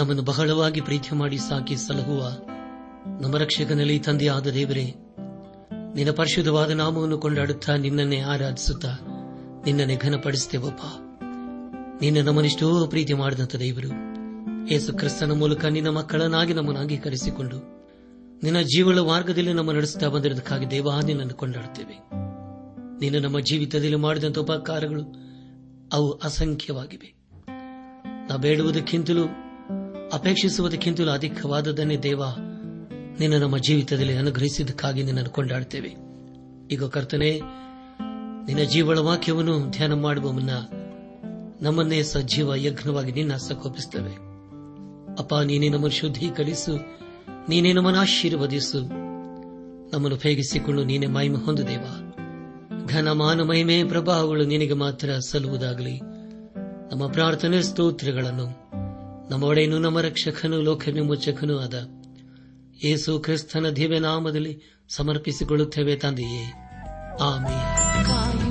ನಮ್ಮನ್ನು ಬಹಳವಾಗಿ ಪ್ರೀತಿ ಮಾಡಿ ಸಾಕಿ ಸಲಹುವ ನಮ್ಮ ರಕ್ಷಕನಲ್ಲಿ ತಂದೆಯಾದ ದೇವರೇ, ನಿನ್ನ ಪರಿಶುದ್ಧವಾದ ನಾಮವನ್ನು ಕೊಂಡಾಡುತ್ತಾ ನಿನ್ನನ್ನೇ ಆರಾಧಿಸುತ್ತಾ ನಿನ್ನನ್ನೇ ಘನಪಡಿಸುತ್ತೇವಪ್ಪ. ನಿನ್ನ ನಮ್ಮನಿಷ್ಟೋ ಪ್ರೀತಿ ಮಾಡಿದಂಥ ದೇವರು, ಯೇಸು ಕ್ರಿಸ್ತನ ಮೂಲಕ ನಿನ್ನ ಮಕ್ಕಳನ್ನಾಗಿ ನಮ್ಮನ್ನು ಅಂಗೀಕರಿಸಿಕೊಂಡು ನಿನ್ನ ಜೀವಳ ಮಾರ್ಗದಲ್ಲಿ ನಮ್ಮ ನಡೆಸುತ್ತಾ ಬಂದಿರೋದಕ್ಕಾಗಿ ದೇವ ನಿನ್ನನ್ನು ಕೊಂಡಾಡುತ್ತೇವೆ. ನಿನ್ನ ನಮ್ಮ ಜೀವಿತದಲ್ಲಿ ಮಾಡಿದಂಥ ಉಪಕಾರಗಳು ಅವು ಅಸಂಖ್ಯವಾಗಿವೆ. ನಾ ಬೇಡುವುದಕ್ಕಿಂತಲೂ ಅಪೇಕ್ಷಿಸುವುದಕ್ಕಿಂತಲೂ ಅಧಿಕವಾದದನ್ನೇ ದೇವ, ನಿನ್ನ ನಮ್ಮ ಜೀವಿತದಲ್ಲಿ ಅನುಗ್ರಹಿಸಿದ್ದಕ್ಕಾಗಿ ನಿನ್ನನ್ನು ಕೊಂಡಾಡುತ್ತೇವೆ ಈಗ ಕರ್ತನೆ, ನಿನ್ನ ಜೀವಳ ವಾಕ್ಯವನ್ನು ಧ್ಯಾನ ಮಾಡುವ ಮುನ್ನ ನಮ್ಮನ್ನೇ ಸಜೀವ ಯಜ್ಞವಾಗಿ ನಿನ್ನ ಸಕೋಪಿಸುತ್ತೇವೆ ಅಪ್ಪ, ನೀನೇ ನಮ್ಮನ್ನು ಶುದ್ಧೀಕರಿಸು, ನೀನೇ ನಮ್ಮನ್ನು ಆಶೀರ್ವದಿಸು. ನಮ್ಮನ್ನು ಉಪಯೋಗಿಸಿಕೊಂಡು ನೀನೇ ಮಹಿಮೆ ಹೊಂದು ದೇವ. ಘನ ಮಾನ ಮಹಿಮೆ, ಪ್ರಭಾವಗಳು ನಿನಗೆ ಮಾತ್ರ ಸಲ್ಲುವುದಾಗಲಿ. ನಮ್ಮ ಪ್ರಾರ್ಥನೆ ಸ್ತೋತ್ರಗಳನ್ನು ನಮ್ಮ ಒಡೆಯನು ನಮ್ಮ ರಕ್ಷಕನು ಲೋಕ ವಿಮೋಚಕನೂ ಆದ ಯೇಸು ಕ್ರಿಸ್ತನ ದಿವ್ಯ ನಾಮದಲ್ಲಿ ಸಮರ್ಪಿಸಿಕೊಳ್ಳುತ್ತೇವೆ ತಂದೆಯೇ. ಆಮೇಲೆ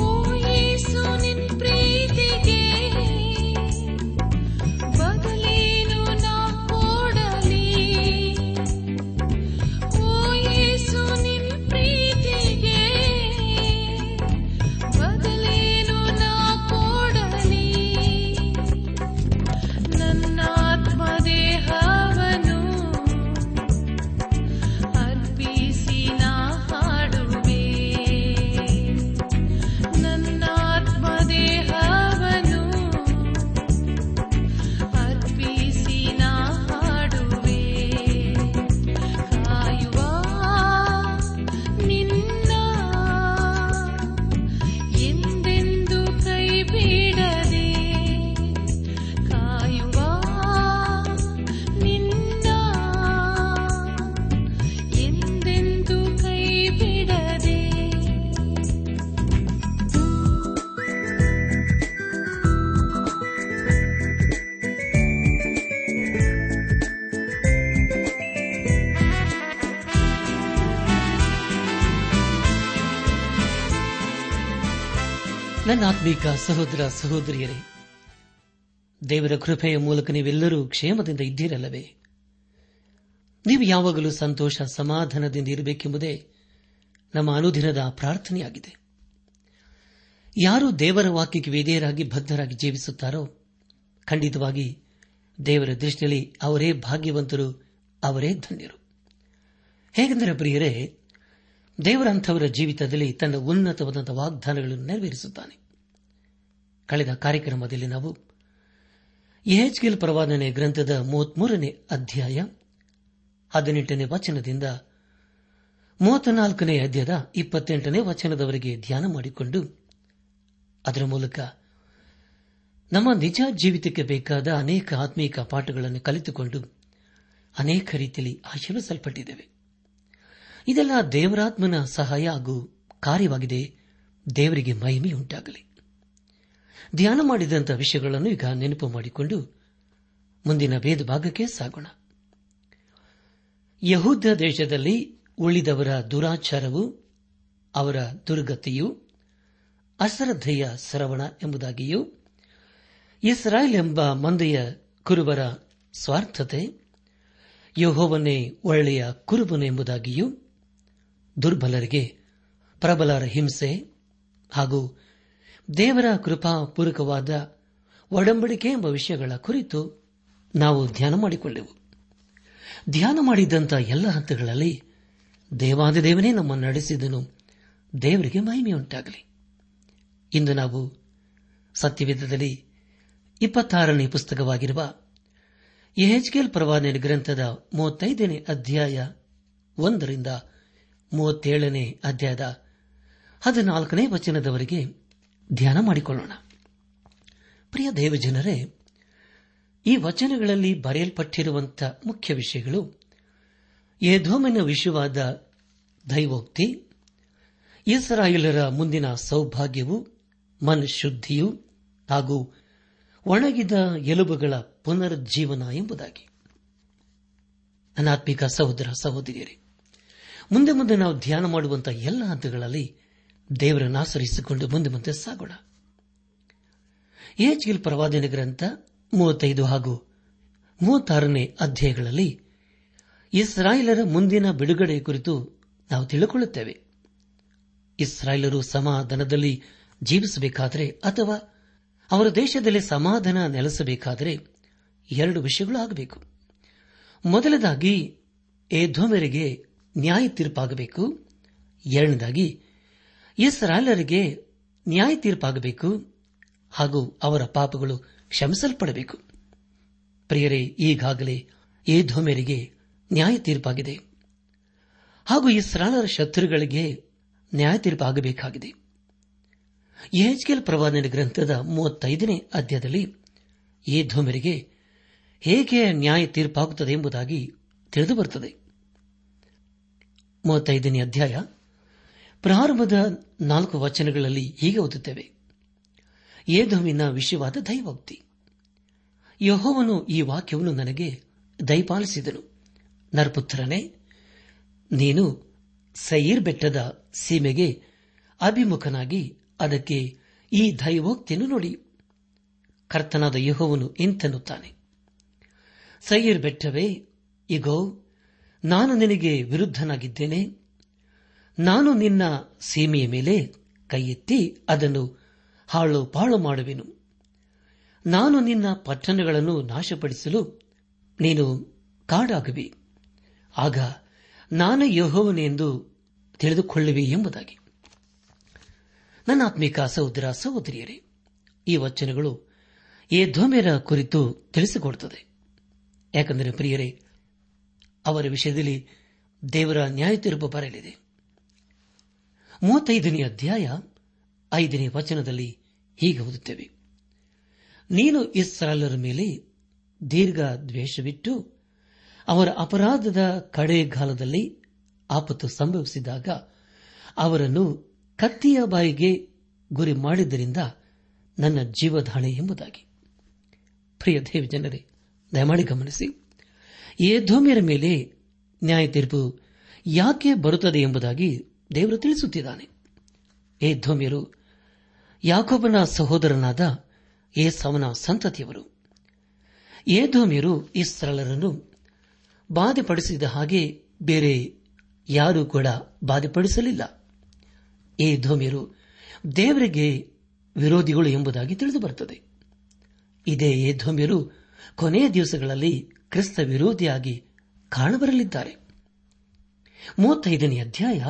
ಓ ಯೇಸು ನಿನ್ ಆತ್ಮೀಕ ಸಹೋದರ ಸಹೋದರಿಯರೇ, ದೇವರ ಕೃಪೆಯ ಮೂಲಕ ನೀವೆಲ್ಲರೂ ಕ್ಷೇಮದಿಂದ ಇದ್ದೀರಲ್ಲವೇ? ನೀವು ಯಾವಾಗಲೂ ಸಂತೋಷ, ಸಮಾಧಾನದಿಂದ ಇರಬೇಕೆಂಬುದೇ ನಮ್ಮ ಅನುದಿನದ ಪ್ರಾರ್ಥನೆಯಾಗಿದೆ. ಯಾರು ದೇವರ ವಾಕ್ಯಕ್ಕೆ ವಿಧೇಯರಾಗಿ ಬದ್ಧರಾಗಿ ಜೀವಿಸುತ್ತಾರೋ, ಖಂಡಿತವಾಗಿ ದೇವರ ದೃಷ್ಟಿಯಲ್ಲಿ ಅವರೇ ಭಾಗ್ಯವಂತರು, ಅವರೇ ಧನ್ಯರು. ಹೇಗೆಂದರೆ ಪ್ರಿಯರೇ, ದೇವರಂಥವರ ಜೀವಿತದಲ್ಲಿ ತನ್ನ ಉನ್ನತವಾದಂಥ ವಾಗ್ದಾನಗಳನ್ನು ನೆರವೇರಿಸುತ್ತಾನೆ. ಕಳೆದ ಕಾರ್ಯಕ್ರಮದಲ್ಲಿ ನಾವು ಎಚ್ಕೆಲ್ ಪ್ರವಾದನೆ ಗ್ರಂಥದ ಮೂವತ್ಮೂರನೇ ಅಧ್ಯಾಯ ಹದಿನೆಂಟನೇ ವಚನದಿಂದ ಮೂವತ್ನಾಲ್ಕನೇ ಅಧ್ಯಾಯದ ಇಪ್ಪತ್ತೆಂಟನೇ ವಚನದವರೆಗೆ ಧ್ಯಾನ ಮಾಡಿಕೊಂಡು ಅದರ ಮೂಲಕ ನಮ್ಮ ನಿಜ ಜೀವಿತಕ್ಕೆ ಬೇಕಾದ ಅನೇಕ ಆತ್ಮೀಕ ಪಾಠಗಳನ್ನು ಕಲಿತುಕೊಂಡು ಅನೇಕ ರೀತಿಯಲ್ಲಿ ಆಶೀರ್ವಿಸಲ್ಪಟ್ಟಿದ್ದೇವೆ. ಇದೆಲ್ಲ ದೇವರಾತ್ಮನ ಸಹಾಯ ಹಾಗೂ ಕಾರ್ಯವಾಗಿದೆ. ದೇವರಿಗೆ ಮಹಿಮೆಯುಂಟಾಗಲಿ. ಧ್ಯಾನ ಮಾಡಿದಂತಹ ವಿಷಯಗಳನ್ನು ಈಗ ನೆನಪು ಮಾಡಿಕೊಂಡು ಮುಂದಿನ ಭೇದ ಭಾಗಕ್ಕೆ ಸಾಗೋಣ. ಯಹೂದ ದೇಶದಲ್ಲಿ ಉಳಿದವರ ದುರಾಚಾರವು, ಅವರ ದುರ್ಗತಿಯು, ಅಶ್ರದ್ಧೆಯ ಸರವಣ ಎಂಬುದಾಗಿಯೂ, ಇಸ್ರಾಯೇಲ್ ಎಂಬ ಮಂದೆಯ ಕುರುಬರ ಸ್ವಾರ್ಥತೆ, ಯಹೋವನೇ ಒಳ್ಳೆಯ ಕುರುಬನು ಎಂಬುದಾಗಿಯೂ ದುರ್ಬಲರಿಗೆ ಪ್ರಬಲರ ಹಿಂಸೆ ಹಾಗೂ ದೇವರ ಕೃಪಾ ಪೂರಕವಾದ ಒಡಂಬಡಿಕೆ ಎಂಬ ವಿಷಯಗಳ ಕುರಿತು ನಾವು ಧ್ಯಾನ ಮಾಡಿಕೊಂಡೆವು ಧ್ಯಾನ ಮಾಡಿದ್ದಂಥ ಎಲ್ಲ ಹಂತಗಳಲ್ಲಿ ದೇವಾದಿದೇವನೇ ನಮ್ಮನ್ನು ನಡೆಸಿದನು. ದೇವರಿಗೆ ಮಹಿಮೆಯುಂಟಾಗಲಿ. ಇಂದು ನಾವು ಸತ್ಯವೇದದಲ್ಲಿ ಇಪ್ಪತ್ತಾರನೇ ಪುಸ್ತಕವಾಗಿರುವ ಎಹೆಚ್ಕೆಲ್ ಪ್ರವಾದನೆ ಗ್ರಂಥದ ಮೂವತ್ತೈದನೇ ಅಧ್ಯಾಯ ಒಂದರಿಂದ ಮೂವತ್ತೇಳನೇ ಅಧ್ಯಾಯದ ಹದಿನಾಲ್ಕನೇ ವಚನದವರೆಗೆ ಧ್ಯಾನ ಮಾಡಿಕೊಳ್ಳೋಣ. ಪ್ರಿಯ ದೇವಜನರೇ, ಈ ವಚನಗಳಲ್ಲಿ ಬರೆಯಲ್ಪಟ್ಟಿರುವಂತಹ ಮುಖ್ಯ ವಿಷಯಗಳು ಯಧೋಮಿನ ವಿಷಯವಾದ ದೈವೋಕ್ತಿ, ಇಸ್ರಾಯೇಲರ ಮುಂದಿನ ಸೌಭಾಗ್ಯವು, ಮನಶುದ್ಧಿಯು, ಹಾಗೂ ಒಣಗಿದ ಎಲುಬುಗಳ ಪುನರುಜ್ಜೀವನ ಎಂಬುದಾಗಿ. ಅನಾತ್ಮಿಕ ಸಹೋದರ ಸಹೋದರಿಯರೇ, ಮುಂದೆ ಮುಂದೆ ನಾವು ಧ್ಯಾನ ಮಾಡುವಂತಹ ಎಲ್ಲ ಹಂತಗಳಲ್ಲಿ ದೇವರನ್ನು ಆಚರಿಸಿಕೊಂಡು ಮುಂದೆ ಮುಂದೆ ಸಾಗೋಣ. ಏಜ್ಗಿಲ್ ಪ್ರವಾದನೆ ಗ್ರಂಥ ಮೂವತ್ತೈದು ಹಾಗೂ ಮೂವತ್ತಾರನೇ ಅಧ್ಯಾಯಗಳಲ್ಲಿ ಇಸ್ರಾಯೇಲರ ಮುಂದಿನ ಬಿಡುಗಡೆ ಕುರಿತು ನಾವು ತಿಳಿದುಕೊಳ್ಳುತ್ತೇವೆ. ಇಸ್ರಾಯೇಲರು ಸಮಾಧಾನದಲ್ಲಿ ಜೀವಿಸಬೇಕಾದರೆ ಅಥವಾ ಅವರ ದೇಶದಲ್ಲಿ ಸಮಾಧಾನ ನೆಲೆಸಬೇಕಾದರೆ ಎರಡು ವಿಷಯಗಳು ಆಗಬೇಕು. ಮೊದಲದಾಗಿ ಏಧೋಮೆರಿಗೆ ನ್ಯಾಯ ತೀರ್ಪಾಗಬೇಕು ಎರಡನೇದಾಗಿ ಇಸ್ರಾಯೇಲರಿಗೆ ನ್ಯಾಯ ತೀರ್ಪಾಗಬೇಕು ಹಾಗೂ ಅವರ ಪಾಪಗಳು ಕ್ಷಮಿಸಲ್ಪಡಬೇಕು. ಪ್ರಿಯರೇ, ಈಗಾಗಲೇ ಏಧೋಮೆರಿಗೆ ನ್ಯಾಯ ತೀರ್ಪಾಗಿದೆ. ಹಾಗೂ ಇಸ್ರಾಲರ ಶತ್ರುಗಳಿಗೆ ನ್ಯಾಯ ತೀರ್ಪಾಗಬೇಕಾಗಿದೆ. ಎಚ್ಕೆಲ್ ಪ್ರವಾದನ ಗ್ರಂಥದ ಮೂವತ್ತೈದನೇ ಅಧ್ಯಾಯದಲ್ಲಿ ಏಧೋಮೆರಿಗೆ ಹೇಗೆ ನ್ಯಾಯ ತೀರ್ಪಾಗುತ್ತದೆ ಎಂಬುದಾಗಿ ತಿಳಿದುಬರುತ್ತದೆ ಮೂವತ್ತೈದನೇ ಅಧ್ಯಾಯ ಪ್ರಾರಂಭದ ನಾಲ್ಕು ವಚನಗಳಲ್ಲಿ ಹೀಗೆ ಓದುತ್ತೇವೆ. ಏಧೋವಿನ ವಿಷಯವಾದ ದೈವೋಕ್ತಿ. ಯಹೋವನು ಈ ವಾಕ್ಯವನ್ನು ನನಗೆ ದಯಪಾಲಿಸಿದನು. ನರಪುತ್ರನೇ, ನೀನು ಸೈರ್ ಬೆಟ್ಟದ ಸೀಮೆಗೆ ಅಭಿಮುಖನಾಗಿ ಅದಕ್ಕೆ ಈ ದೈವೋಕ್ತಿಯನ್ನು ನೋಡಿ. ಕರ್ತನಾದ ಯಹೋವನು ಇಂತೆನ್ನುತ್ತಾನೆ. ಸೈರ್ ಬೆಟ್ಟವೇ, ಇಗೋ, ನಾನು ನಿನಗೆ ವಿರುದ್ಧನಾಗಿದ್ದೇನೆ. ನಾನು ನಿನ್ನ ಸೀಮೆಯ ಮೇಲೆ ಕೈಯೆತ್ತಿ ಅದನ್ನು ಹಾಳು ಪಾಳು ಮಾಡುವೆನು. ನಾನು ನಿನ್ನ ಪಟ್ಟಣಗಳನ್ನು ನಾಶಪಡಿಸಲು ನೀನು ಕಾಡಾಗುವಿ. ಆಗ ನಾನು ಯಹೋವನೆಂದು ತಿಳಿದುಕೊಳ್ಳುವೆ ಎಂಬುದಾಗಿ. ನನ್ನ ಆತ್ಮಿಕ ಸಹೋದರ ಸಹೋದರಿಯರೇ, ಈ ವಚನಗಳು ಧ್ವಮೇರ ಕುರಿತು ತಿಳಿಸಿಕೊಡುತ್ತದೆ. ಯಾಕೆಂದರೆ ಪ್ರಿಯರೇ, ಅವರ ವಿಷಯದಲ್ಲಿ ದೇವರ ನ್ಯಾಯ ತೀರ್ಪು ಬರಲಿದೆ. ಮೂವತ್ತೈದನೇ ಅಧ್ಯಾಯ ಐದನೇ ವಚನದಲ್ಲಿ ಹೀಗೆ ಓದುತ್ತೇವೆ. ನೀನು ಇಸ್ರಾಲರ ಮೇಲೆ ದೀರ್ಘ ದ್ವೇಷವಿಟ್ಟು ಅವರ ಅಪರಾಧದ ಕಡೆಗಾಲದಲ್ಲಿ ಆಪತ್ತು ಸಂಭವಿಸಿದಾಗ ಅವರನ್ನು ಕತ್ತಿಯ ಬಾಯಿಗೆ ಗುರಿ ಮಾಡಿದ್ದರಿಂದ ನನ್ನ ಜೀವಧಾಣೆ ಎಂಬುದಾಗಿ. ಪ್ರಿಯ ದೇವಿ ಜನರೇ, ದಯಮಾಡಿ ಗಮನಿಸಿ. ಏಧೋಮ್ಯರ ಮೇಲೆ ನ್ಯಾಯ ತೀರ್ಪು ಯಾಕೆ ಬರುತ್ತದೆ ಎಂಬುದಾಗಿ ದೇವರು ತಿಳಿಸುತ್ತಿದ್ದಾನೆ. ಏಧೋಮ್ಯರು ಯಾಕೋಬನ ಸಹೋದರನಾದ ಏಸವನ ಸಂತತಿಯವರು ಏಧೋಮ್ಯರು ಇಸ್ರಾಲರನ್ನು ಬಾಧೆಪಡಿಸಿದ ಹಾಗೆ ಬೇರೆ ಯಾರೂ ಕೂಡ ಬಾಧೆಪಡಿಸಲಿಲ್ಲ. ಏಧೋಮ್ಯರು ದೇವರಿಗೆ ವಿರೋಧಿಗಳು ಎಂಬುದಾಗಿ ತಿಳಿದುಬರುತ್ತದೆ. ಇದೇ ಏಧೋಮ್ಯರು ಕೊನೆಯ ದಿವಸಗಳಲ್ಲಿ ಕ್ರಿಸ್ತ ವಿರೋಧಿಯಾಗಿ ಕಾಣಬರಲಿದ್ದಾರೆ. ಮೂವತ್ತೈದನೇ ಅಧ್ಯಾಯ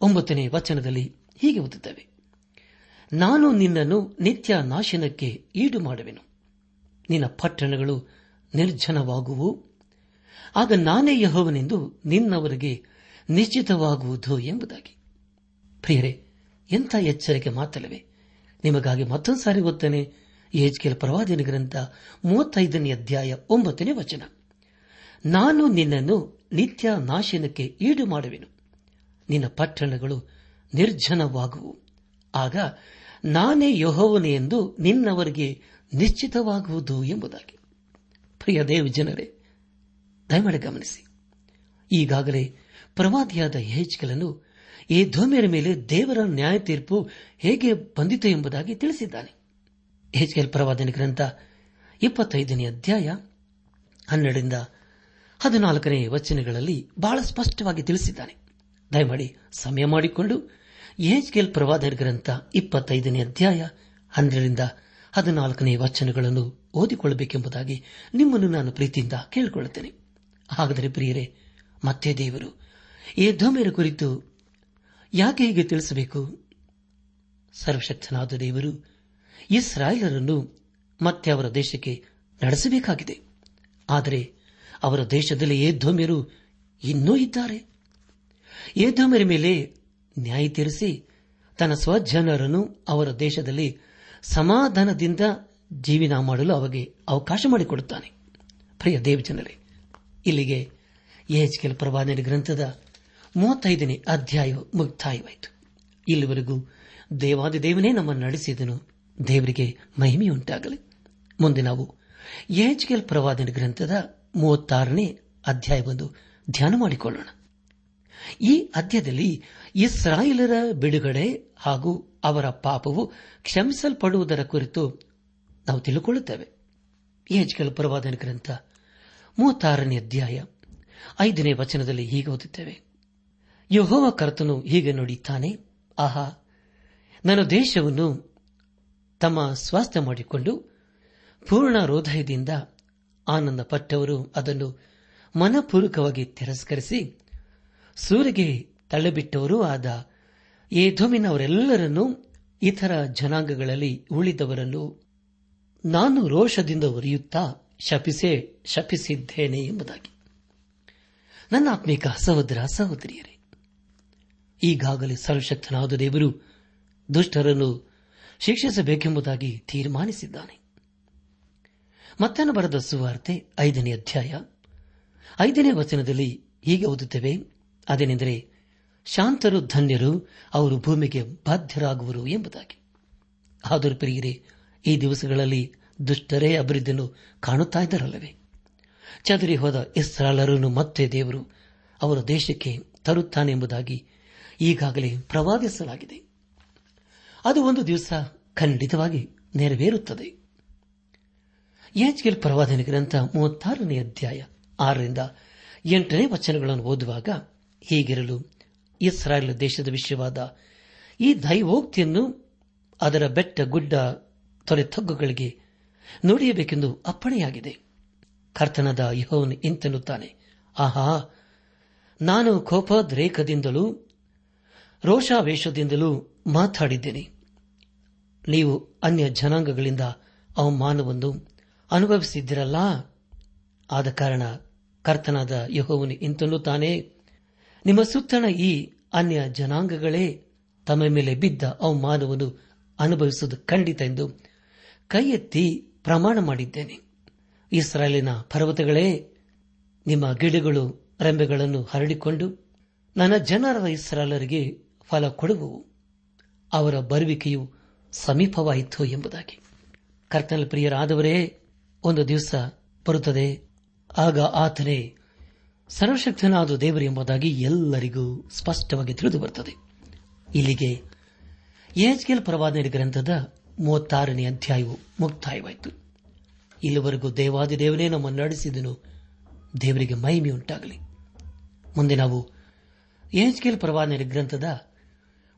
ಒಂಬತ್ತನೇ ವಚನದಲ್ಲಿ ಹೀಗೆ ಓದುತ್ತವೆ. ನಾನು ನಿನ್ನನ್ನು ನಿತ್ಯ ನಾಶನಕ್ಕೆ ಈಡು ಮಾಡುವೆನು. ನಿನ್ನ ಪಟ್ಟಣಗಳು ನಿರ್ಜನವಾಗುವು. ಆಗ ನಾನೇ ಯಹೋವನೆಂದು ನಿನ್ನವರಿಗೆ ನಿಶ್ಚಿತವಾಗುವುದು ಎಂಬುದಾಗಿ. ಪ್ರಿಯರೇ, ಎಂಥ ಎಚ್ಚರಿಕೆ ಮಾತಲ್ಲವೇ ನಿಮಗಾಗಿ ಮತ್ತೊಂದು ಸಾರಿ ಓದ್ತಾನೆ. ಏಜ್ಕೆಲ್ ಪ್ರವಾದಿನ ಗ್ರಂಥ ಮೂವತ್ತೈದನೇ ಅಧ್ಯಾಯ ಒಂಬತ್ತನೇ ವಚನ. ನಾನು ನಿನ್ನನ್ನು ನಿತ್ಯ ನಾಶನಕ್ಕೆ ಈಡು ಮಾಡುವೆನು. ನಿನ್ನ ಪಟ್ಟಣಗಳು ನಿರ್ಜನವಾಗುವು. ಆಗ ನಾನೇ ಯಹೋವನೆ ಎಂದು ನಿನ್ನವರಿಗೆ ನಿಶ್ಚಿತವಾಗುವುದು ಎಂಬುದಾಗಿ. ಪ್ರಿಯ ದೇವ ಜನರೇ, ದಯಮಾಡಿ ಗಮನಿಸಿ. ಈಗಾಗಲೇ ಪ್ರವಾದಿಯಾದ ಹೆಜ್ಗಳನ್ನು ಈ ಧೋಮಿಯರ ಮೇಲೆ ದೇವರ ನ್ಯಾಯ ತೀರ್ಪು ಹೇಗೆ ಬಂದಿತು ಎಂಬುದಾಗಿ ತಿಳಿಸಿದ್ದಾನೆ. ಹೆಚ್ಕೆಲ್ ಪ್ರವಾದನ ಗ್ರಂಥ ಇಪ್ಪತ್ತೈದನೇ ಅಧ್ಯಾಯ ಹನ್ನೆರಡರಿಂದ ಹದಿನಾಲ್ಕನೇ ವಚನಗಳಲ್ಲಿ ಬಹಳ ಸ್ಪಷ್ಟವಾಗಿ ತಿಳಿಸಿದ್ದಾನೆ. ದಯಮಾಡಿ ಸಮಯ ಮಾಡಿಕೊಂಡು ಎಚ್ಕೆಲ್ ಪ್ರವಾದರ್ ಗ್ರಂಥ ಇಪ್ಪತ್ತೈದನೇ ಅಧ್ಯಾಯ ಹನ್ನೆರಡರಿಂದ ಹದಿನಾಲ್ಕನೇ ವಚನಗಳನ್ನು ಓದಿಕೊಳ್ಳಬೇಕೆಂಬುದಾಗಿ ನಿಮ್ಮನ್ನು ನಾನು ಪ್ರೀತಿಯಿಂದ ಕೇಳಿಕೊಳ್ಳುತ್ತೇನೆ. ಹಾಗಾದರೆ ಪ್ರಿಯರೇ, ಮತ್ತೆ ದೇವರು ಈ ಧೋಮೆರ ಕುರಿತು ಯಾಕೆ ಹೀಗೆ ತಿಳಿಸಬೇಕು? ಸರ್ವಶಕ್ತನಾದ ದೇವರು ಇಸ್ರಾಯೇಲರನ್ನು ಮತ್ತೆ ಅವರ ದೇಶಕ್ಕೆ ನಡೆಸಬೇಕಾಗಿದೆ. ಆದರೆ ಅವರ ದೇಶದಲ್ಲಿ ಏಧೋಮ್ಯರು ಇನ್ನೂ ಇದ್ದಾರೆ. ಏಧೋಮ್ಯರ ಮೇಲೆ ನ್ಯಾಯ ತೀರಿಸಿ ತನ್ನ ಸ್ವಜನರನ್ನು ಅವರ ದೇಶದಲ್ಲಿ ಸಮಾಧಾನದಿಂದ ಜೀವನ ಮಾಡಲು ಅವರಿಗೆ ಅವಕಾಶ ಮಾಡಿಕೊಡುತ್ತಾನೆ. ಪ್ರಿಯ ದೇವಜನರೇ ಇಲ್ಲಿಗೆ ಎಚ್ಕೆಲ್ ಪ್ರವಾದನೆ ಗ್ರಂಥದ ಮೂವತ್ತೈದನೇ ಅಧ್ಯಾಯ ಮುಕ್ತಾಯವಾಯಿತು. ಇಲ್ಲಿವರೆಗೂ ದೇವಾದಿ ದೇವನೇ ನಮ್ಮನ್ನು ನಡೆಸಿದನು. ದೇವರಿಗೆ ಮಹಿಮೆಯುಂಟಾಗಲಿ. ಮುಂದೆ ನಾವು ಎಚ್ಕೆಲ್ ಪ್ರವಾದನೆ ಗ್ರಂಥದ ಮೂವತ್ತಾರನೇ ಅಧ್ಯಾಯವನ್ನು ಧ್ಯಾನ ಮಾಡಿಕೊಳ್ಳೋಣ. ಈ ಅಧ್ಯದಲ್ಲಿ ಇಸ್ರಾಯೇಲರ ಬಿಡುಗಡೆ ಹಾಗೂ ಅವರ ಪಾಪವು ಕ್ಷಮಿಸಲ್ಪಡುವುದರ ಕುರಿತು ನಾವು ತಿಳಿದುಕೊಳ್ಳುತ್ತೇವೆ ಎಚ್ಕೆಲ್ ಪ್ರವಾದನ ಗ್ರಂಥ ಮೂವತ್ತಾರನೇ ಅಧ್ಯಾಯ ಐದನೇ ವಚನದಲ್ಲಿ ಹೀಗೆ ಓದುತ್ತೇವೆ. ಯಹೋವ ಕರ್ತನು ಹೀಗೆ ನುಡಿಯುತ್ತಾನೆ, ಆಹಾ, ನನ್ನ ದೇಶವನ್ನು ತಮ್ಮ ಸ್ವಾಸ್ಥ್ಯ ಮಾಡಿಕೊಂಡು ಪೂರ್ಣ ಹೃದಯದಿಂದ ಆನಂದ ಪಟ್ಟವರು ಅದನ್ನು ಮನಪೂರ್ವಕವಾಗಿ ತಿರಸ್ಕರಿಸಿ ಸೂರಿಗೆ ತಳ್ಳಿಬಿಟ್ಟವರೂ ಆದ ಏಧೋಮಿನವರೆಲ್ಲರನ್ನೂ ಇತರ ಜನಾಂಗಗಳಲ್ಲಿ ಉಳಿದವರನ್ನು ನಾನು ರೋಷದಿಂದ ಒರಿಯುತ್ತಾ ಶಪಿಸೇ ಶಪಿಸಿದ್ದೇನೆ ಎಂಬುದಾಗಿ. ನನ್ನ ಆತ್ಮಿಕ ಸಹೋದರ ಸಹೋದರಿಯರೇ, ಈಗಾಗಲೇ ಸರ್ವಶಕ್ತನಾದ ದೇವರು ದುಷ್ಟರನ್ನು ಶಿಕ್ಷಿಸಬೇಕೆಂಬುದಾಗಿ ತೀರ್ಮಾನಿಸಿದ್ದಾನೆ. ಮತ್ತನ ಬರೆದ ಸುವಾರ್ತೆ ಐದನೇ ಅಧ್ಯಾಯ ಐದನೇ ವಚನದಲ್ಲಿ ಹೀಗೆ ಓದುತ್ತೇವೆ ಅದೇನೆಂದರೆ ಶಾಂತರು ಧನ್ಯರು, ಅವರು ಭೂಮಿಗೆ ಬಾಧ್ಯರಾಗುವರು ಎಂಬುದಾಗಿ. ಆದರೂ ಪ್ರಿಯರೇ, ಈ ದಿವಸಗಳಲ್ಲಿ ದುಷ್ಟರೇ ಅಭಿವೃದ್ಧಿಯನ್ನು ಕಾಣುತ್ತಾ ಇದ್ದರಲ್ಲವೇ? ಚದರಿ ಹೋದ ಇಸ್ರಾಲರನ್ನು ಮತ್ತೆ ದೇವರು ಅವರ ದೇಶಕ್ಕೆ ತರುತ್ತಾನೆ ಎಂಬುದಾಗಿ ಈಗಾಗಲೇ ಪ್ರವಾದಿಸಲಾಗಿದೆ. ಅದು ಒಂದು ದಿವಸ ಖಂಡಿತವಾಗಿ ನೆರವೇರುತ್ತದೆ. ಯಾಜ್ಗೆಲ್ ಪ್ರವಾದನೆ ಗ್ರಂಥ ಮೂವತ್ತಾರನೇ ಅಧ್ಯಾಯ ಆರರಿಂದ ಎಂಟನೇ ವಚನಗಳನ್ನು ಓದುವಾಗ ಹೀಗಿರಲು ಇಸ್ರಾಯೇಲ್ ದೇಶದ ವಿಷಯವಾದ ಈ ದೈವೋಕ್ತಿಯನ್ನು ಅದರ ಬೆಟ್ಟ ಗುಡ್ಡ ತೊರೆತಗ್ಗುಗಳಿಗೆ ನುಡಿಯಬೇಕೆಂದು ಅಪ್ಪಣೆಯಾಗಿದೆ. ಕರ್ತನದ ಯಹೋನ್ ಇಂತೆನ್ನುತ್ತಾನೆ. ಆಹಾ, ನಾನು ಕೋಪದ್ರೇಕದಿಂದಲೂ ರೋಷಾವೇಶದಿಂದಲೂ ಮಾತಾಡಿದ್ದೇನೆ. ನೀವು ಅನ್ಯ ಜನಾಂಗಗಳಿಂದ ಅವಮಾನವನ್ನು ಅನುಭವಿಸಿದ್ದಿರಲ್ಲ? ಆದ ಕಾರಣ ಕರ್ತನಾದ ಯಹೋವನು ಇಂತೆನ್ನುತ್ತಾನೆ. ನಿಮ್ಮ ಸುತ್ತಣ ಈ ಅನ್ಯ ಜನಾಂಗಗಳೇ ತಮ್ಮ ಮೇಲೆ ಬಿದ್ದ ಅವಮಾನವನ್ನು ಅನುಭವಿಸುವುದು ಖಂಡಿತ ಎಂದು ಕೈ ಪ್ರಮಾಣ ಮಾಡಿದ್ದೇನೆ. ಇಸ್ರಾಯೇಲಿನ ಪರ್ವತಗಳೇ, ನಿಮ್ಮ ಗಿಡಗಳು, ರೆಂಬೆಗಳನ್ನು ಹರಡಿಕೊಂಡು ನನ್ನ ಜನರ ಇಸ್ರಾಲರಿಗೆ ಫಲ ಕೊಡುವವು ಅವರ ಬರುವಿಕೆಯು ಸಮೀಪವಾಯಿತು ಎಂಬುದಾಗಿ. ಕರ್ತನ ಪ್ರಿಯರಾದವರೇ, ಒಂದು ದಿವಸ ಬರುತ್ತದೆ. ಆಗ ಆತನೇ ಸರ್ವಶಕ್ತನಾದ ದೇವರು ಎಂಬುದಾಗಿ ಎಲ್ಲರಿಗೂ ಸ್ಪಷ್ಟವಾಗಿ ತಿಳಿದು ಬರುತ್ತದೆ. ಇಲ್ಲಿಗೆ ಎಚ್ಕೆಲ್ ಪ್ರವಾದನೆ ಗ್ರಂಥದ ಮೂವತ್ತಾರನೇ ಅಧ್ಯಾಯವು ಮುಕ್ತಾಯವಾಯಿತು. ಇಲ್ಲಿವರೆಗೂ ದೇವಾದಿ ದೇವನೇ ನಮ್ಮನ್ನು ನಡೆಸಿದನು. ದೇವರಿಗೆ ಮಹಿಮೆಯುಂಟಾಗಲಿ ಮುಂದೆ ನಾವು ಎಚ್ಕೆಲ್ ಪ್ರವಾದನೆ ಗ್ರಂಥದ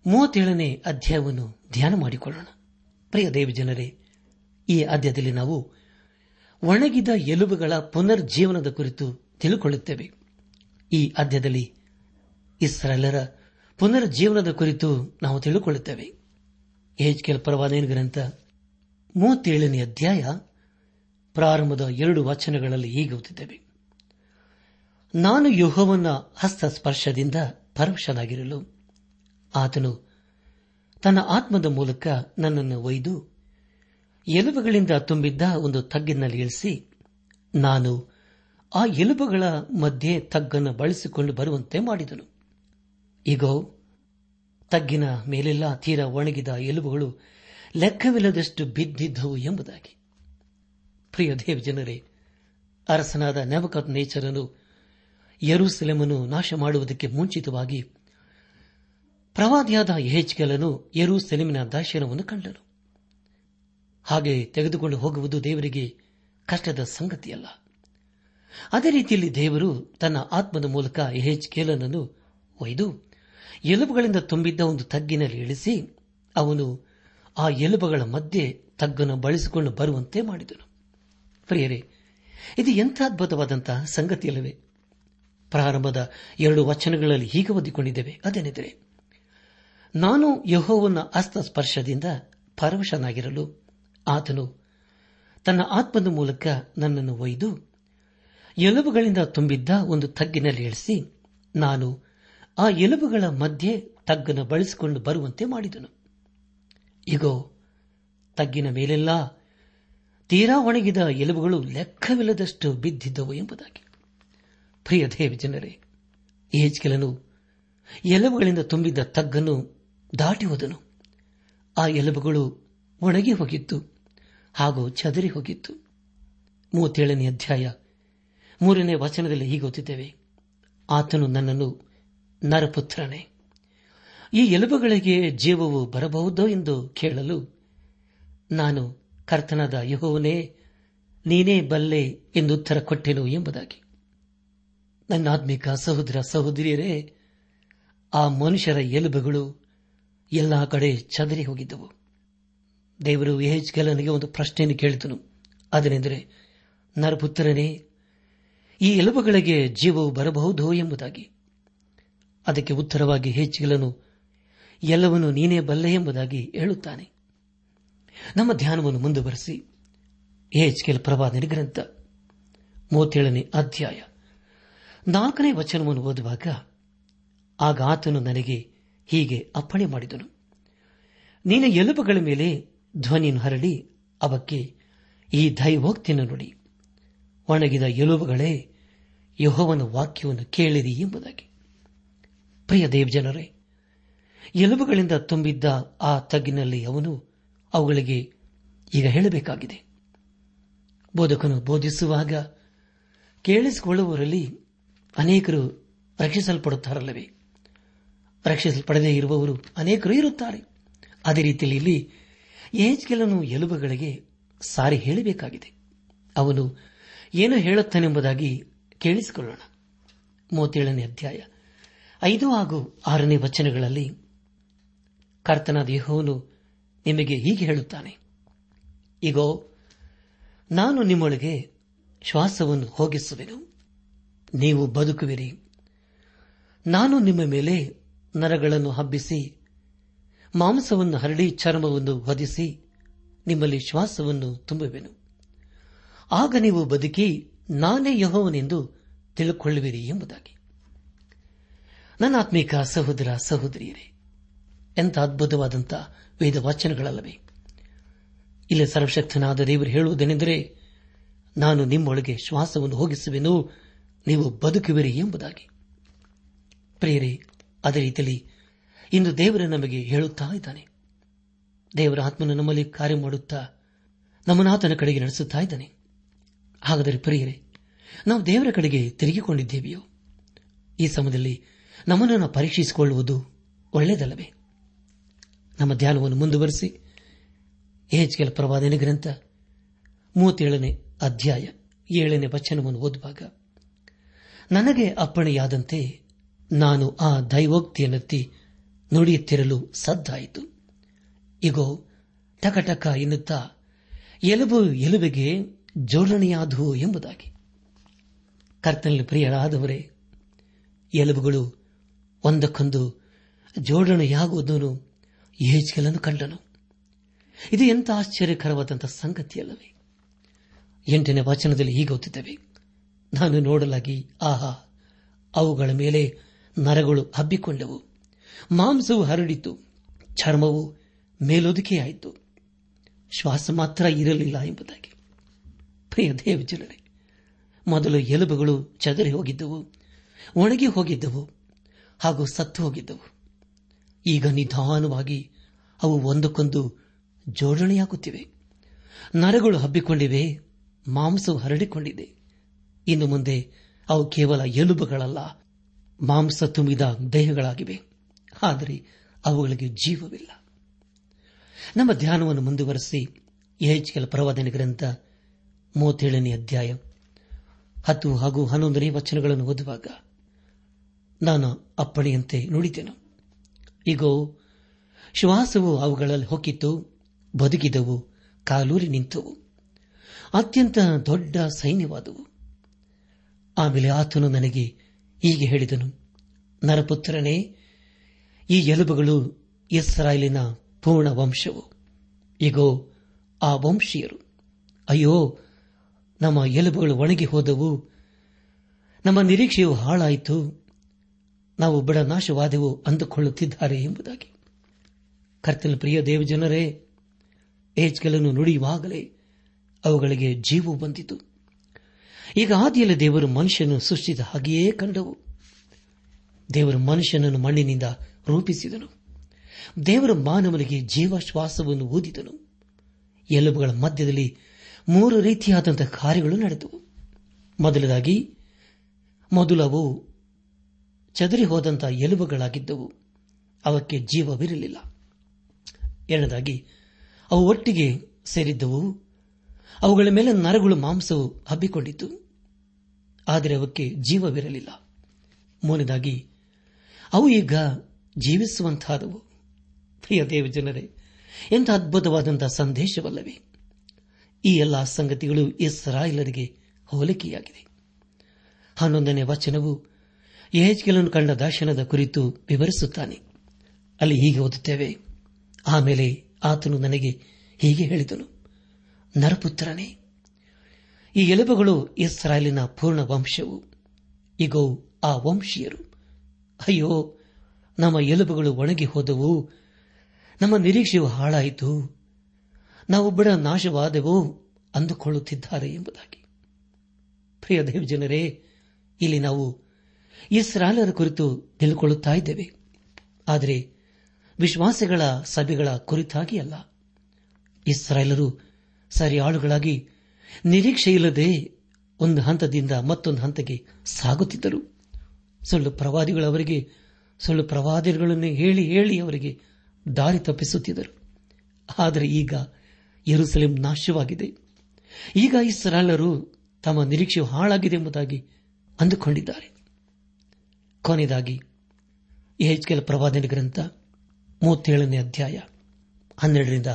ಮೂವತ್ತೇಳನೇ ಅಧ್ಯಾಯವನ್ನು ಧ್ಯಾನ ಮಾಡಿಕೊಳ್ಳೋಣ. ಪ್ರಿಯ ದೇವಿ ಜನರೇ, ಈ ಅಧ್ಯಾಯದಲ್ಲಿ ನಾವು ಒಣಗಿದ ಎಲುಬುಗಳ ಪುನರ್ಜೀವನದ ಕುರಿತು ತಿಳಿದುಕೊಳ್ಳುತ್ತೇವೆ ಈ ಅಧ್ಯದಲ್ಲಿ ಇಸ್ರಾಲರ ಪುನರ್ಜೀವನದ ಕುರಿತು ನಾವು ತಿಳಿದುಕೊಳ್ಳುತ್ತೇವೆ ಎಚ್ಕೆಲ್ ಪರವಾದೇನ ಗ್ರಂಥ ಮೂವತ್ತೇಳನೇ ಅಧ್ಯಾಯ ಪ್ರಾರಂಭದ ಎರಡು ವಚನಗಳಲ್ಲಿ ಹೀಗೆ ಓದಿದ್ದೇವೆ ನಾನು ಯುಹೋವನ ಹಸ್ತಸ್ಪರ್ಶದಿಂದ ಪರವಶನಾಗಿರಲು ಆತನು ತನ್ನ ಆತ್ಮದ ಮೂಲಕ ನನ್ನನ್ನು ಒಯ್ದು ಎಲುಬುಗಳಿಂದ ತುಂಬಿದ್ದ ಒಂದು ತಗ್ಗಿನಲ್ಲಿ ಇಳಿಸಿ, ನಾನು ಆ ಎಲುಬುಗಳ ಮಧ್ಯೆ ತಗ್ಗನ್ನು ಬಳಸಿಕೊಂಡು ಬರುವಂತೆ ಮಾಡಿದನು. ಈಗ ತಗ್ಗಿನ ಮೇಲೆಲ್ಲ ತೀರ ಒಣಗಿದ ಎಲುಬುಗಳು ಲೆಕ್ಕವಿಲ್ಲದಷ್ಟು ಬಿದ್ದಿದ್ದವು ಎಂಬುದಾಗಿ. ಪ್ರಿಯ ದೇವ ಜನರೇ ಅರಸನಾದ ನೆವಕತ್ ನೇಚರನು ಯರೂಸೆಲೆಮನ್ನು ನಾಶ ಮಾಡುವುದಕ್ಕೆ ಮುಂಚಿತವಾಗಿ ಪ್ರವಾದಿಯಾದ ಯಹೆಚ್ಕೆಲನು ಯರೂಸೆಲೆಮಿನ ದರ್ಶನವನ್ನು ಕಂಡನು. ಹಾಗೆ ತೆಗೆದುಕೊಂಡು ಹೋಗುವುದು ದೇವರಿಗೆ ಕಷ್ಟದ ಸಂಗತಿಯಲ್ಲ. ಅದೇ ರೀತಿಯಲ್ಲಿ ದೇವರು ತನ್ನ ಆತ್ಮದ ಮೂಲಕ ಯಹೆಚ್ಕೇಲನನ್ನು ಒಯ್ದು ಎಲುಬುಗಳಿಂದ ತುಂಬಿದ್ದ ಒಂದು ತಗ್ಗಿನಲ್ಲಿ ಇಳಿಸಿ ಅವನು ಆ ಎಲುಬುಗಳ ಮಧ್ಯೆ ತಗ್ಗನ್ನು ಬಳಸಿಕೊಂಡು ಬರುವಂತೆ ಮಾಡಿದನು. ಪ್ರಿಯರೇ, ಇದು ಎಂಥ ಅದ್ಭುತವಾದಂತಹ ಸಂಗತಿಯಲ್ಲವೇ? ಪ್ರಾರಂಭದ ಎರಡು ವಚನಗಳಲ್ಲಿ ಹೀಗೆ ಓದಿಕೊಂಡಿದ್ದೇವೆ. ಅದೇನೆಂದರೆ, ನಾನು ಯಹೋವನ ಅಸ್ತಸ್ಪರ್ಶದಿಂದ ಪರವಶನಾಗಿರಲು ಆತನು ತನ್ನ ಆತ್ಮದ ಮೂಲಕ ನನ್ನನ್ನು ಒಯ್ದು ಎಲುಬುಗಳಿಂದ ತುಂಬಿದ್ದ ಒಂದು ತಗ್ಗಿನಲ್ಲಿ ಇಳಿಸಿ, ನಾನು ಆ ಎಲುಬುಗಳ ಮಧ್ಯೆ ತಗ್ಗನ್ನು ಬಳಸಿಕೊಂಡು ಬರುವಂತೆ ಮಾಡಿದನು. ಈಗೋ ತಗ್ಗಿನ ಮೇಲೆಲ್ಲ ತೀರಾ ಒಣಗಿದ ಎಲುಬುಗಳು ಲೆಕ್ಕವಿಲ್ಲದಷ್ಟು ಬಿದ್ದಿದ್ದವು ಎಂಬುದಾಗಿ. ಪ್ರಿಯ ದೇವ ಜನರೇ ಏಜ್ಕೆಲನು ಎಲುಬುಗಳಿಂದ ತುಂಬಿದ್ದ ತಗ್ಗನ್ನು ದಾಟಿ ಹೋದನು. ಆ ಎಲುಬುಗಳು ಒಣಗಿ ಹೋಗಿತ್ತು ಹಾಗೂ ಚದರಿ ಹೋಗಿತ್ತು. ಮೂವತ್ತೇಳನೇ ಅಧ್ಯಾಯ. ಮೂರನೇ ವಚನದಲ್ಲಿ ಹೀಗೆ ಗೊತ್ತಿದ್ದೇವೆ ಆತನು ನನ್ನನ್ನು ನರಪುತ್ರನೇ. ಈ ಎಲುಬುಗಳಿಗೆ ಜೀವವು ಬರಬಹುದೋ ಎಂದು ಕೇಳಲು ನಾನು ಕರ್ತನಾದ ಯಹೋವನೇ, ನೀನೇ ಬಲ್ಲೆ ಎಂದು ಉತ್ತರ ಕೊಟ್ಟೆನು ಎಂಬುದಾಗಿ. ನನ್ನ ಆತ್ಮಿಕ ಸಹೋದರ ಸಹೋದರಿಯರೇ, ಆ ಮನುಷ್ಯರ ಎಲುಬುಗಳು ಎಲ್ಲ ಕಡೆ ಚದರಿ ಹೋಗಿದ್ದವು. ದೇವರು ಯಹೆಜ್ಕೆಲನಿಗೆ ಒಂದು ಪ್ರಶ್ನೆಯನ್ನು ಕೇಳಿದನು. ಅದನೆಂದರೆ, ನರಪುತ್ರನೇ ಈ ಎಲುಬುಗಳಿಗೆ ಜೀವವು ಬರಬಹುದು ಎಂಬುದಾಗಿ. ಅದಕ್ಕೆ ಉತ್ತರವಾಗಿ ಹೆಚ್ಚಿಗಲನು ಎಲ್ಲವನ್ನೂ ನೀನೇ ಬಲ್ಲೆ ಎಂಬುದಾಗಿ ಹೇಳುತ್ತಾನೆ. ನಮ್ಮ ಧ್ಯಾನವನ್ನು ಮುಂದುವರೆಸಿ. ಎಚ್ಕೆಲ್ ಪ್ರಭಾದನ ಗ್ರಂಥ, ಮೂವತ್ತೇಳನೇ ಅಧ್ಯಾಯ. ನಾಲ್ಕನೇ ವಚನವನ್ನು ಓದುವಾಗ, ಆಗ ಆತನು ನನಗೆ ಹೀಗೆ ಅಪ್ಪಣೆ ಮಾಡಿದನು. ನೀನ ಎಲುಬುಗಳ ಮೇಲೆ ಧ್ವನಿಯನ್ನು ಹರಡಿ, ಅವಕ್ಕೆ ಈ ದೈವೋಕ್ತಿಯನ್ನು ನುಡಿ. ಒಣಗಿದ ಎಲುಬುಗಳೇ, ಯಹೋವನ ವಾಕ್ಯವನ್ನು ಕೇಳಿರಿ ಎಂಬುದಾಗಿ. ಪ್ರಿಯ ದೇವಜನರೇ, ಎಲುಬುಗಳಿಂದ ತುಂಬಿದ್ದ ಆ ತಗ್ಗಿನಲ್ಲಿ ಅವನು ಅವುಗಳಿಗೆ ಈಗ ಹೇಳಬೇಕಾಗಿದೆ. ಬೋಧಕನು ಬೋಧಿಸುವಾಗ ಕೇಳಿಸಿಕೊಳ್ಳುವವರಲ್ಲಿ ಅನೇಕರು ರಕ್ಷಿಸಲ್ಪಡುತ್ತಾರಲ್ಲವೇ? ರಕ್ಷಿಸಲ್ಪಡದೇ ಇರುವವರು ಅನೇಕರು ಇರುತ್ತಾರೆ. ಅದೇ ರೀತಿಯಲ್ಲಿ ಇಲ್ಲಿ ಏಜ್ಗೆಲನು ಎಲುಬುಗಳಿಗೆ ಸಾರಿ ಹೇಳಬೇಕಾಗಿದೆ. ಅವನು ಏನು ಹೇಳುತ್ತಾನೆಂಬುದಾಗಿ ಕೇಳಿಸಿಕೊಳ್ಳೋಣ. ಮೂವತ್ತೇಳನೇ ಅಧ್ಯಾಯ. ಐದು ಹಾಗೂ ಆರನೇ ವಚನಗಳಲ್ಲಿ ಕರ್ತನಾದ ಯಹೋನು ನಿಮಗೆ ಹೀಗೆ ಹೇಳುತ್ತಾನೆ. ಈಗೋ ನಾನು ನಿಮ್ಮೊಳಗೆ ಶ್ವಾಸವನ್ನು ಹೋಗಿಸುವೆನು. ನೀವು ಬದುಕುವಿರಿ. ನಾನು ನಿಮ್ಮ ಮೇಲೆ ನರಗಳನ್ನು ಹಬ್ಬಿಸಿ, ಮಾಂಸವನ್ನು ಹರಡಿ ಚರ್ಮವನ್ನು ಹೊದಿಸಿ ನಿಮ್ಮಲ್ಲಿ ಶ್ವಾಸವನ್ನು ತುಂಬುವೆನು. ಆಗ ನೀವು ಬದುಕಿ ನಾನೇ ಯಹೋವನೆಂದು ತಿಳುಕೊಳ್ಳುವಿರಿ ಎಂಬುದಾಗಿ. ನನ್ನ ಆತ್ಮೀಕ ಸಹೋದರ, ಸಹೋದರಿಯರೇ ಎಂತ ಅದ್ಭುತವಾದಂಥ ವೇದ ವಾಚನಗಳಲ್ಲವೇ ಇಲ್ಲಿ ಸರ್ವಶಕ್ತನಾದ ದೇವರು ಹೇಳುವುದೇನೆಂದರೆ, ನಾನು ನಿಮ್ಮೊಳಗೆ ಶ್ವಾಸವನ್ನು ಹೋಗಿಸುವೆನು, ನೀವು ಬದುಕುವಿರಿ ಎಂಬುದಾಗಿ. ಪ್ರಿಯರೇ, ಅದೇ ರೀತಿಯಲ್ಲಿ ಇಂದು ದೇವರು ನಮಗೆ ಹೇಳುತ್ತಾ ಇದ್ದಾನೆ. ದೇವರ ಆತ್ಮನು ನಮ್ಮಲ್ಲಿ ಕಾರ್ಯ ಮಾಡುತ್ತಾ ನಮ್ಮನಾತನ ಕಡೆಗೆ ನಡೆಸುತ್ತಾ ಇದ್ದಾನೆ. ಹಾಗಾದರೆ ಪ್ರಿಯರೇ, ನಾವು ದೇವರ ಕಡೆಗೆ ತಿರುಗಿಕೊಂಡಿದ್ದೇವೆಯೋ? ಈ ಸಮಯದಲ್ಲಿ ನಮ್ಮನ್ನು ಪರೀಕ್ಷಿಸಿಕೊಳ್ಳುವುದು ಒಳ್ಳೆಯದಲ್ಲವೇ? ನಮ್ಮ ಧ್ಯಾನವನ್ನು ಮುಂದುವರೆಸಿ ಏಜ್ಗೆಲ್ ಪ್ರವಾದನೆ ಗ್ರಂಥ ಮೂವತ್ತೇಳನೇ ಅಧ್ಯಾಯ ಏಳನೇ ವಚನವನ್ನು ಓದುವಾಗ, ನನಗೆ ಅಪ್ಪಣೆಯಾದಂತೆ ನಾನು ಆ ದೈವೋಕ್ತಿಯನ್ನೆತ್ತಿ ನುಡಿಯುತ್ತಿರಲು ಸದ್ದಾಯಿತು. ಇಗೋ, ಟಕಟಕ ಎನ್ನುತ್ತಾ ಎಲುಬು ಎಲುಬಿಗೆ ಜೋಡಣೆಯಾದವು ಎಂಬುದಾಗಿ. ಕರ್ತನಲ್ಲಿ ಪ್ರಿಯರಾದವರೇ, ಎಲುಬುಗಳು ಒಂದಕ್ಕೊಂದು ಜೋಡಣೆಯಾಗುವುದನ್ನು ಏಜ್ಗೆಲನ್ನು ಕಂಡನು. ಇದು ಎಂಥ ಆಶ್ಚರ್ಯಕರವಾದಂತಹ ಸಂಗತಿಯಲ್ಲವೇ. ಎಂಟನೇ ವಚನದಲ್ಲಿ ಹೀಗೆ ಗೊತ್ತಿದ್ದೇವೆ ನಾನು ನೋಡಲಾಗಿ, ಆಹಾ, ಅವುಗಳ ಮೇಲೆ ನರಗಳು ಹಬ್ಬಿಕೊಂಡವು, ಮಾಂಸವು ಹರಡಿತು, ಚರ್ಮವು ಮೇಲೊದಿಕೆಯಾಯಿತು, ಶ್ವಾಸ ಮಾತ್ರ ಇರಲಿಲ್ಲ ಎಂಬುದಾಗಿ. ದೇವ ಜನರೇ ಮೊದಲು ಎಲುಬುಗಳು ಚದರಿ ಹೋಗಿದ್ದವು, ಒಣಗಿ ಹೋಗಿದ್ದವು, ಹಾಗೂ ಸತ್ತು ಹೋಗಿದ್ದವು. ಈಗ ನಿಧಾನವಾಗಿ ಅವು ಒಂದಕ್ಕೊಂದು ಜೋಡಣೆಯಾಗುತ್ತಿವೆ. ನರಗಳು ಹಬ್ಬಿಕೊಂಡಿವೆ, ಮಾಂಸವು ಹರಡಿಕೊಂಡಿದೆ. ಇನ್ನು ಮುಂದೆ ಅವು ಕೇವಲ ಎಲುಬುಗಳಲ್ಲ, ಮಾಂಸ ತುಂಬಿದ ದೇಹಗಳಾಗಿವೆ. ಆದರೆ ಅವುಗಳಿಗೆ ಜೀವವಿಲ್ಲ. ನಮ್ಮ ಧ್ಯಾನವನ್ನು ಮುಂದುವರೆಸಿ ಎಚ್ಕೆಲ್ ಪ್ರವಾದನೆ ಗ್ರಂಥ ಮೂವತ್ತೇಳನೇ ಅಧ್ಯಾಯ ಹತ್ತು ಹಾಗೂ ಹನ್ನೊಂದನೇ ವಚನಗಳನ್ನು ಓದುವಾಗ ನಾನು ಅಪ್ಪಣೆಯಂತೆ ನುಡಿದೆನು ಈಗೋ ಶ್ವಾಸವು ಅವುಗಳಲ್ಲಿ ಹೊಕ್ಕಿತ್ತು ಬದುಕಿದವು, ಕಾಲೂರಿ ನಿಂತವು ಅತ್ಯಂತ ದೊಡ್ಡ ಸೈನ್ಯವಾದವು. ಆಮೇಲೆ ಆತನು ನನಗೆ ಹೀಗೆ ಹೇಳಿದನು, ನರಪುತ್ರನೇ, ಈ ಎಲುಬುಗಳು ಇಸ್ರಾಯೇಲಿನ ಪೂರ್ಣ ವಂಶವು ಈಗೋ ಆ ವಂಶೀಯರು, ಅಯ್ಯೋ ನಮ್ಮ ಎಲುಬುಗಳು ಒಣಗಿ ಹೋದವು. ನಮ್ಮ ನಿರೀಕ್ಷೆಯು ಹಾಳಾಯಿತು. ನಾವು ಬಡನಾಶವಾದೆವು ಅಂದುಕೊಳ್ಳುತ್ತಿದ್ದಾರೆ ಎಂಬುದಾಗಿ. ಕರ್ತನ ಪ್ರಿಯ ದೇವಜನರೇ, ಏಜ್ಗಳನ್ನು ನುಡಿಯುವಾಗಲೇ ಅವುಗಳಿಗೆ ಜೀವವು ಬಂದಿತು. ಈಗ ಆದಿಯಲ್ಲಿ ದೇವರು ಮನುಷ್ಯನನ್ನು ಸೃಷ್ಟಿಸಿದ ಹಾಗೆಯೇ ಕಂಡವು. ದೇವರು ಮನುಷ್ಯನನ್ನು ಮಣ್ಣಿನಿಂದ ರೂಪಿಸಿದನು. ದೇವರು ಮಾನವನಿಗೆ ಜೀವಶ್ವಾಸವನ್ನು ಊದಿದನು. ಎಲುಬುಗಳ ಮಧ್ಯದಲ್ಲಿ ಮೂರು ರೀತಿಯಾದಂತಹ ಕಾರ್ಯಗಳು ನಡೆದವು. ಮೊದಲದಾಗಿ, ಮೊದಲವು ಚದರಿ ಹೋದಂತಹ ಎಲುಬುಗಳಾಗಿದ್ದವು. ಅವಕ್ಕೆ ಜೀವವಿರಲಿಲ್ಲ. ಎರಡದಾಗಿ, ಅವು ಒಟ್ಟಿಗೆ ಸೇರಿದ್ದವು. ಅವುಗಳ ಮೇಲೆ ನರಗಳು ಮಾಂಸವು ಹಬ್ಬಿಕೊಂಡಿತ್ತು. ಆದರೆ ಅವಕ್ಕೆ ಜೀವವಿರಲಿಲ್ಲ. ಮೂರನೇದಾಗಿ, ಅವು ಈಗ ಜೀವಿಸುವಂತಹದವು. ಪ್ರಿಯ ದೇವ ಜನರೇ ಎಂಥ ಅದ್ಭುತವಾದಂತಹ ಸಂದೇಶವಲ್ಲವೇ. ಈ ಎಲ್ಲ ಸಂಗತಿಗಳು ಇಸ್ರಾಯೇಲರಿಗೆ ಹೋಲಿಕೆಯಾಗಿದೆ. ಹನ್ನೊಂದನೇ ವಚನವು ಯಹೆಜ್ಕೆಲನ್ನು ಕಂಡ ದರ್ಶನದ ಕುರಿತು ವಿವರಿಸುತ್ತಾನೆ. ಅಲ್ಲಿ ಹೀಗೆ ಓದುತ್ತೇವೆ, ಆಮೇಲೆ ಆತನು ನನಗೆ ಹೀಗೆ ಹೇಳಿದನು. ನರಪುತ್ರನೇ, ಈ ಎಲುಬುಗಳು ಇಸ್ರಾಯೇಲಿನ ಪೂರ್ಣ ವಂಶವು. ಈಗೋ ಆ ವಂಶೀಯರು. ಅಯ್ಯೋ, ನಮ್ಮ ಎಲುಬುಗಳು ಒಣಗಿ ಹೋದವು. ನಮ್ಮ ನಿರೀಕ್ಷೆಯು ಹಾಳಾಯಿತು. ನಾವು ಬಡ ನಾಶವಾದೆವು ಅಂದುಕೊಳ್ಳುತ್ತಿದ್ದಾರೆ ಎಂಬುದಾಗಿ. ಪ್ರಿಯ ದೇವಜನರೇ ಇಲ್ಲಿ ನಾವು ಇಸ್ರಾಲರ ಕುರಿತು ತಿಳ್ಕೊಳ್ಳುತ್ತಾ ಇದ್ದೇವೆ. ಆದರೆ ವಿಶ್ವಾಸಗಳ ಸಭೆಗಳ ಕುರಿತಾಗಿ ಅಲ್ಲ. ಇಸ್ರಾಯೇಲರು ಸರಿಯಾಳುಗಳಾಗಿ ನಿರೀಕ್ಷೆಯಿಲ್ಲದೆ ಒಂದು ಹಂತದಿಂದ ಮತ್ತೊಂದು ಹಂತಕ್ಕೆ ಸಾಗುತ್ತಿದ್ದರು. ಸುಳ್ಳು ಪ್ರವಾದಿಗಳವರಿಗೆ ಸುಳ್ಳು ಪ್ರವಾದಿಗಳನ್ನು ಹೇಳಿ ಹೇಳಿ ಅವರಿಗೆ ದಾರಿ ತಪ್ಪಿಸುತ್ತಿದ್ದರು. ಆದರೆ ಈಗ ಯರುಸಲೇಂ ನಾಶವಾಗಿದೆ. ಈಗ ಈ ಸರಳರು ತಮ್ಮ ನಿರೀಕ್ಷೆ ಹಾಳಾಗಿದೆ ಎಂಬುದಾಗಿ ಅಂದುಕೊಂಡಿದ್ದಾರೆ. ಕೊನೆಯದಾಗಿ ಕೆಲ ಪ್ರವಾದನೆ ಗ್ರಂಥ ಮೂವತ್ತೇಳನೇ ಅಧ್ಯಾಯ ಹನ್ನೆರಡರಿಂದ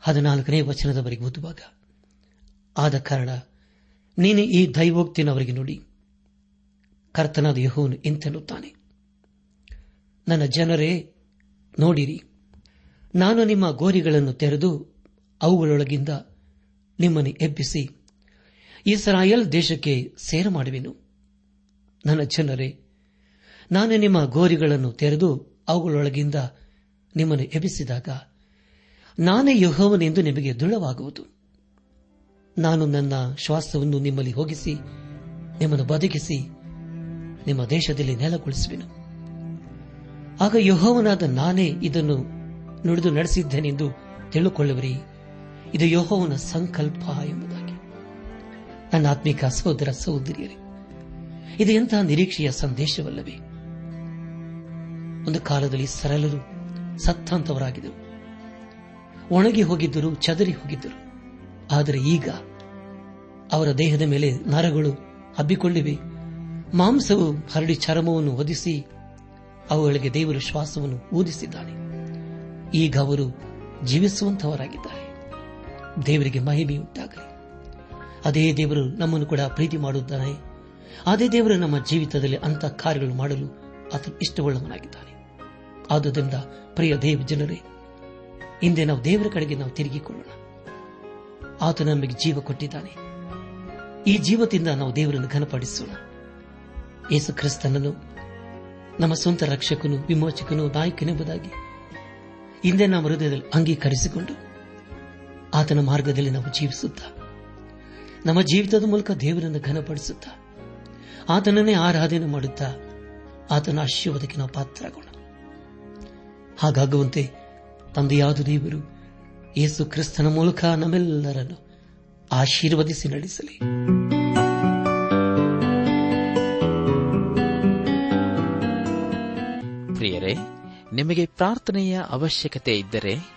ಹದಿನಾಲ್ಕನೇ ವಚನದವರೆಗೆ ಓದುವಾಗ, ಆದ ಕಾರಣ ನೀನು ಈ ದೈವೋಕ್ತಿನವರಿಗೆ ನುಡಿ, ಕರ್ತನಾದ ಯಹೋನು ಇಂತೆನ್ನುತ್ತಾನೆ. ನನ್ನ ಜನರೇ, ನೋಡಿರಿ, ನಾನು ನಿಮ್ಮ ಗೋರಿಗಳನ್ನು ತೆರೆದು ಅವುಗಳೊಳಗಿಂದ ನಿಮ್ಮನ್ನು ಎಬ್ಬಿಸಿ ಇಸ್ರಾಯೇಲ್ ದೇಶಕ್ಕೆ ಸೇರ ಮಾಡುವೆನು. ನನ್ನ ಜನರೇ, ನಾನು ನಿಮ್ಮ ಗೋರಿಗಳನ್ನು ತೆರೆದು ಅವುಗಳೊಳಗಿಂದ ನಿಮ್ಮನ್ನು ಎಬ್ಬಿಸಿದಾಗ ನಾನೇ ಯಹೋವನೆಂದು ನಿಮಗೆ ದೃಢವಾಗುವುದು. ನಾನು ನನ್ನ ಶ್ವಾಸವನ್ನು ನಿಮ್ಮಲ್ಲಿ ಹೋಗಿಸಿ, ನಿಮ್ಮನ್ನು ಬದುಕಿಸಿ, ನಿಮ್ಮ ದೇಶದಲ್ಲಿ ನೆಲಗೊಳಿಸುವೆನು. ಆಗ ಯಹೋವನಾದ ನಾನೇ ಇದನ್ನು ನುಡಿದು ನಡೆಸಿದ್ದೇನೆಂದು ತಿಳಿದುಕೊಳ್ಳುವರಿ. ಇದು ಯೋಹೋವನ ಸಂಕಲ್ಪ ಎಂಬುದಾಗಿ. ನನ್ನ ಆತ್ಮಿಕ ಸಹೋದರ ಸಹೋದರಿಯರೇ, ಇದು ಎಂತಹ ನಿರೀಕ್ಷೆಯ ಸಂದೇಶವಲ್ಲವೇ? ಒಂದು ಕಾಲದಲ್ಲಿ ಸರಳರು, ಸತ್ತಂತವರಾಗಿದ್ದರು. ಒಣಗಿ ಹೋಗಿದ್ದರು, ಚದರಿ ಹೋಗಿದ್ದರು. ಆದರೆ ಈಗ ಅವರ ದೇಹದ ಮೇಲೆ ನರಗಳು ಹಬ್ಬಿಕೊಂಡಿವೆ ಮಾಂಸವು ಹರಡಿ ಚರ್ಮವನ್ನು ಒದಿಸಿ ಅವುಗಳಿಗೆ ದೇವರು ಶ್ವಾಸವನ್ನು ಊದಿಸಿದ್ದಾನೆ. ಈಗ ಅವರು ಜೀವಿಸುವಂತವರಾಗಿದ್ದಾರೆ. ದೇವರಿಗೆ ಮಹಿಮೆಯುಂಟಾಗಲಿ ಅದೇ ದೇವರು ನಮ್ಮನ್ನು ಕೂಡ ಪ್ರೀತಿ ಮಾಡುತ್ತಾನೆ. ಅದೇ ದೇವರು ನಮ್ಮ ಜೀವಿತದಲ್ಲಿ ಅಂತ ಕಾರ್ಯಗಳು ಮಾಡಲು ಆತ ಇಷ್ಟವುಳ್ಳವನಾಗಿದ್ದಾನೆ. ಆದುದರಿಂದ ಪ್ರಿಯ ದೇವ ಜನರೇ, ಹಿಂದೆ ನಾವು ದೇವರ ಕಡೆಗೆ ನಾವು ತಿರುಗಿಕೊಳ್ಳೋಣ. ಆತ ನಮಗೆ ಜೀವ ಕೊಟ್ಟಿದ್ದಾನೆ. ಈ ಜೀವದಿಂದ ನಾವು ದೇವರನ್ನು ಘನಪಡಿಸೋಣ. ಯೇಸು ಕ್ರಿಸ್ತನನ್ನು, ನಮ್ಮ ಸ್ವಂತ ರಕ್ಷಕನು, ವಿಮೋಚಕನು, ನಾಯಕನೆಂಬುದಾಗಿ ಹಿಂದೆ ನಮ್ಮ ಹೃದಯದಲ್ಲಿ ಅಂಗೀಕರಿಸಿಕೊಂಡು ಆತನ ಮಾರ್ಗದಲ್ಲಿ ನಾವು ಜೀವಿಸುತ್ತಾ, ನಮ್ಮ ಜೀವಿತದ ಮೂಲಕ ದೇವರನ್ನು ಘನಪಡಿಸುತ್ತ, ಆತನನ್ನೇ ಆರಾಧನೆ ಮಾಡುತ್ತಾ ಆತನ ಆಶೀರ್ವಾದಕ್ಕೆ ನಾವು ಪಾತ್ರರಾಗೋಣ. ಹಾಗಾಗುವಂತೆ ತಂದೆಯಾದ ದೇವರು ಯೇಸು ಕ್ರಿಸ್ತನ ಮೂಲಕ ನಮ್ಮೆಲ್ಲರನ್ನು ಆಶೀರ್ವದಿಸಿ ನಡೆಸಲಿ. ಪ್ರಿಯರೇ, ನಿಮಗೆ ಪ್ರಾರ್ಥನೆಯ ಅವಶ್ಯಕತೆ ಇದ್ದರೆ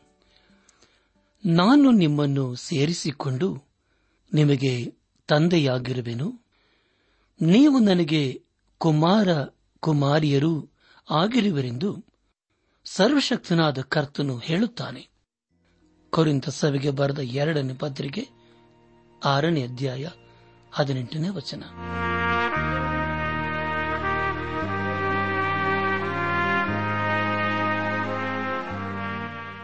ನಾನು ನಿಮ್ಮನ್ನು ಸೇರಿಸಿಕೊಂಡು ನಿಮಗೆ ತಂದೆಯಾಗಿರುವೆನು. ನೀವು ನನಗೆ ಕುಮಾರ ಕುಮಾರಿಯರೂ ಆಗಿರುವರೆಂದು ಸರ್ವಶಕ್ತನಾದ ಕರ್ತನು ಹೇಳುತ್ತಾನೆ. ಕೊರಿಂತ ಸಭೆಗೆ ಬರೆದ ಎರಡನೇ ಪತ್ರಿಕೆ ಆರನೇ ಅಧ್ಯಾಯ ಹದಿನೆಂಟನೇ ವಚನ.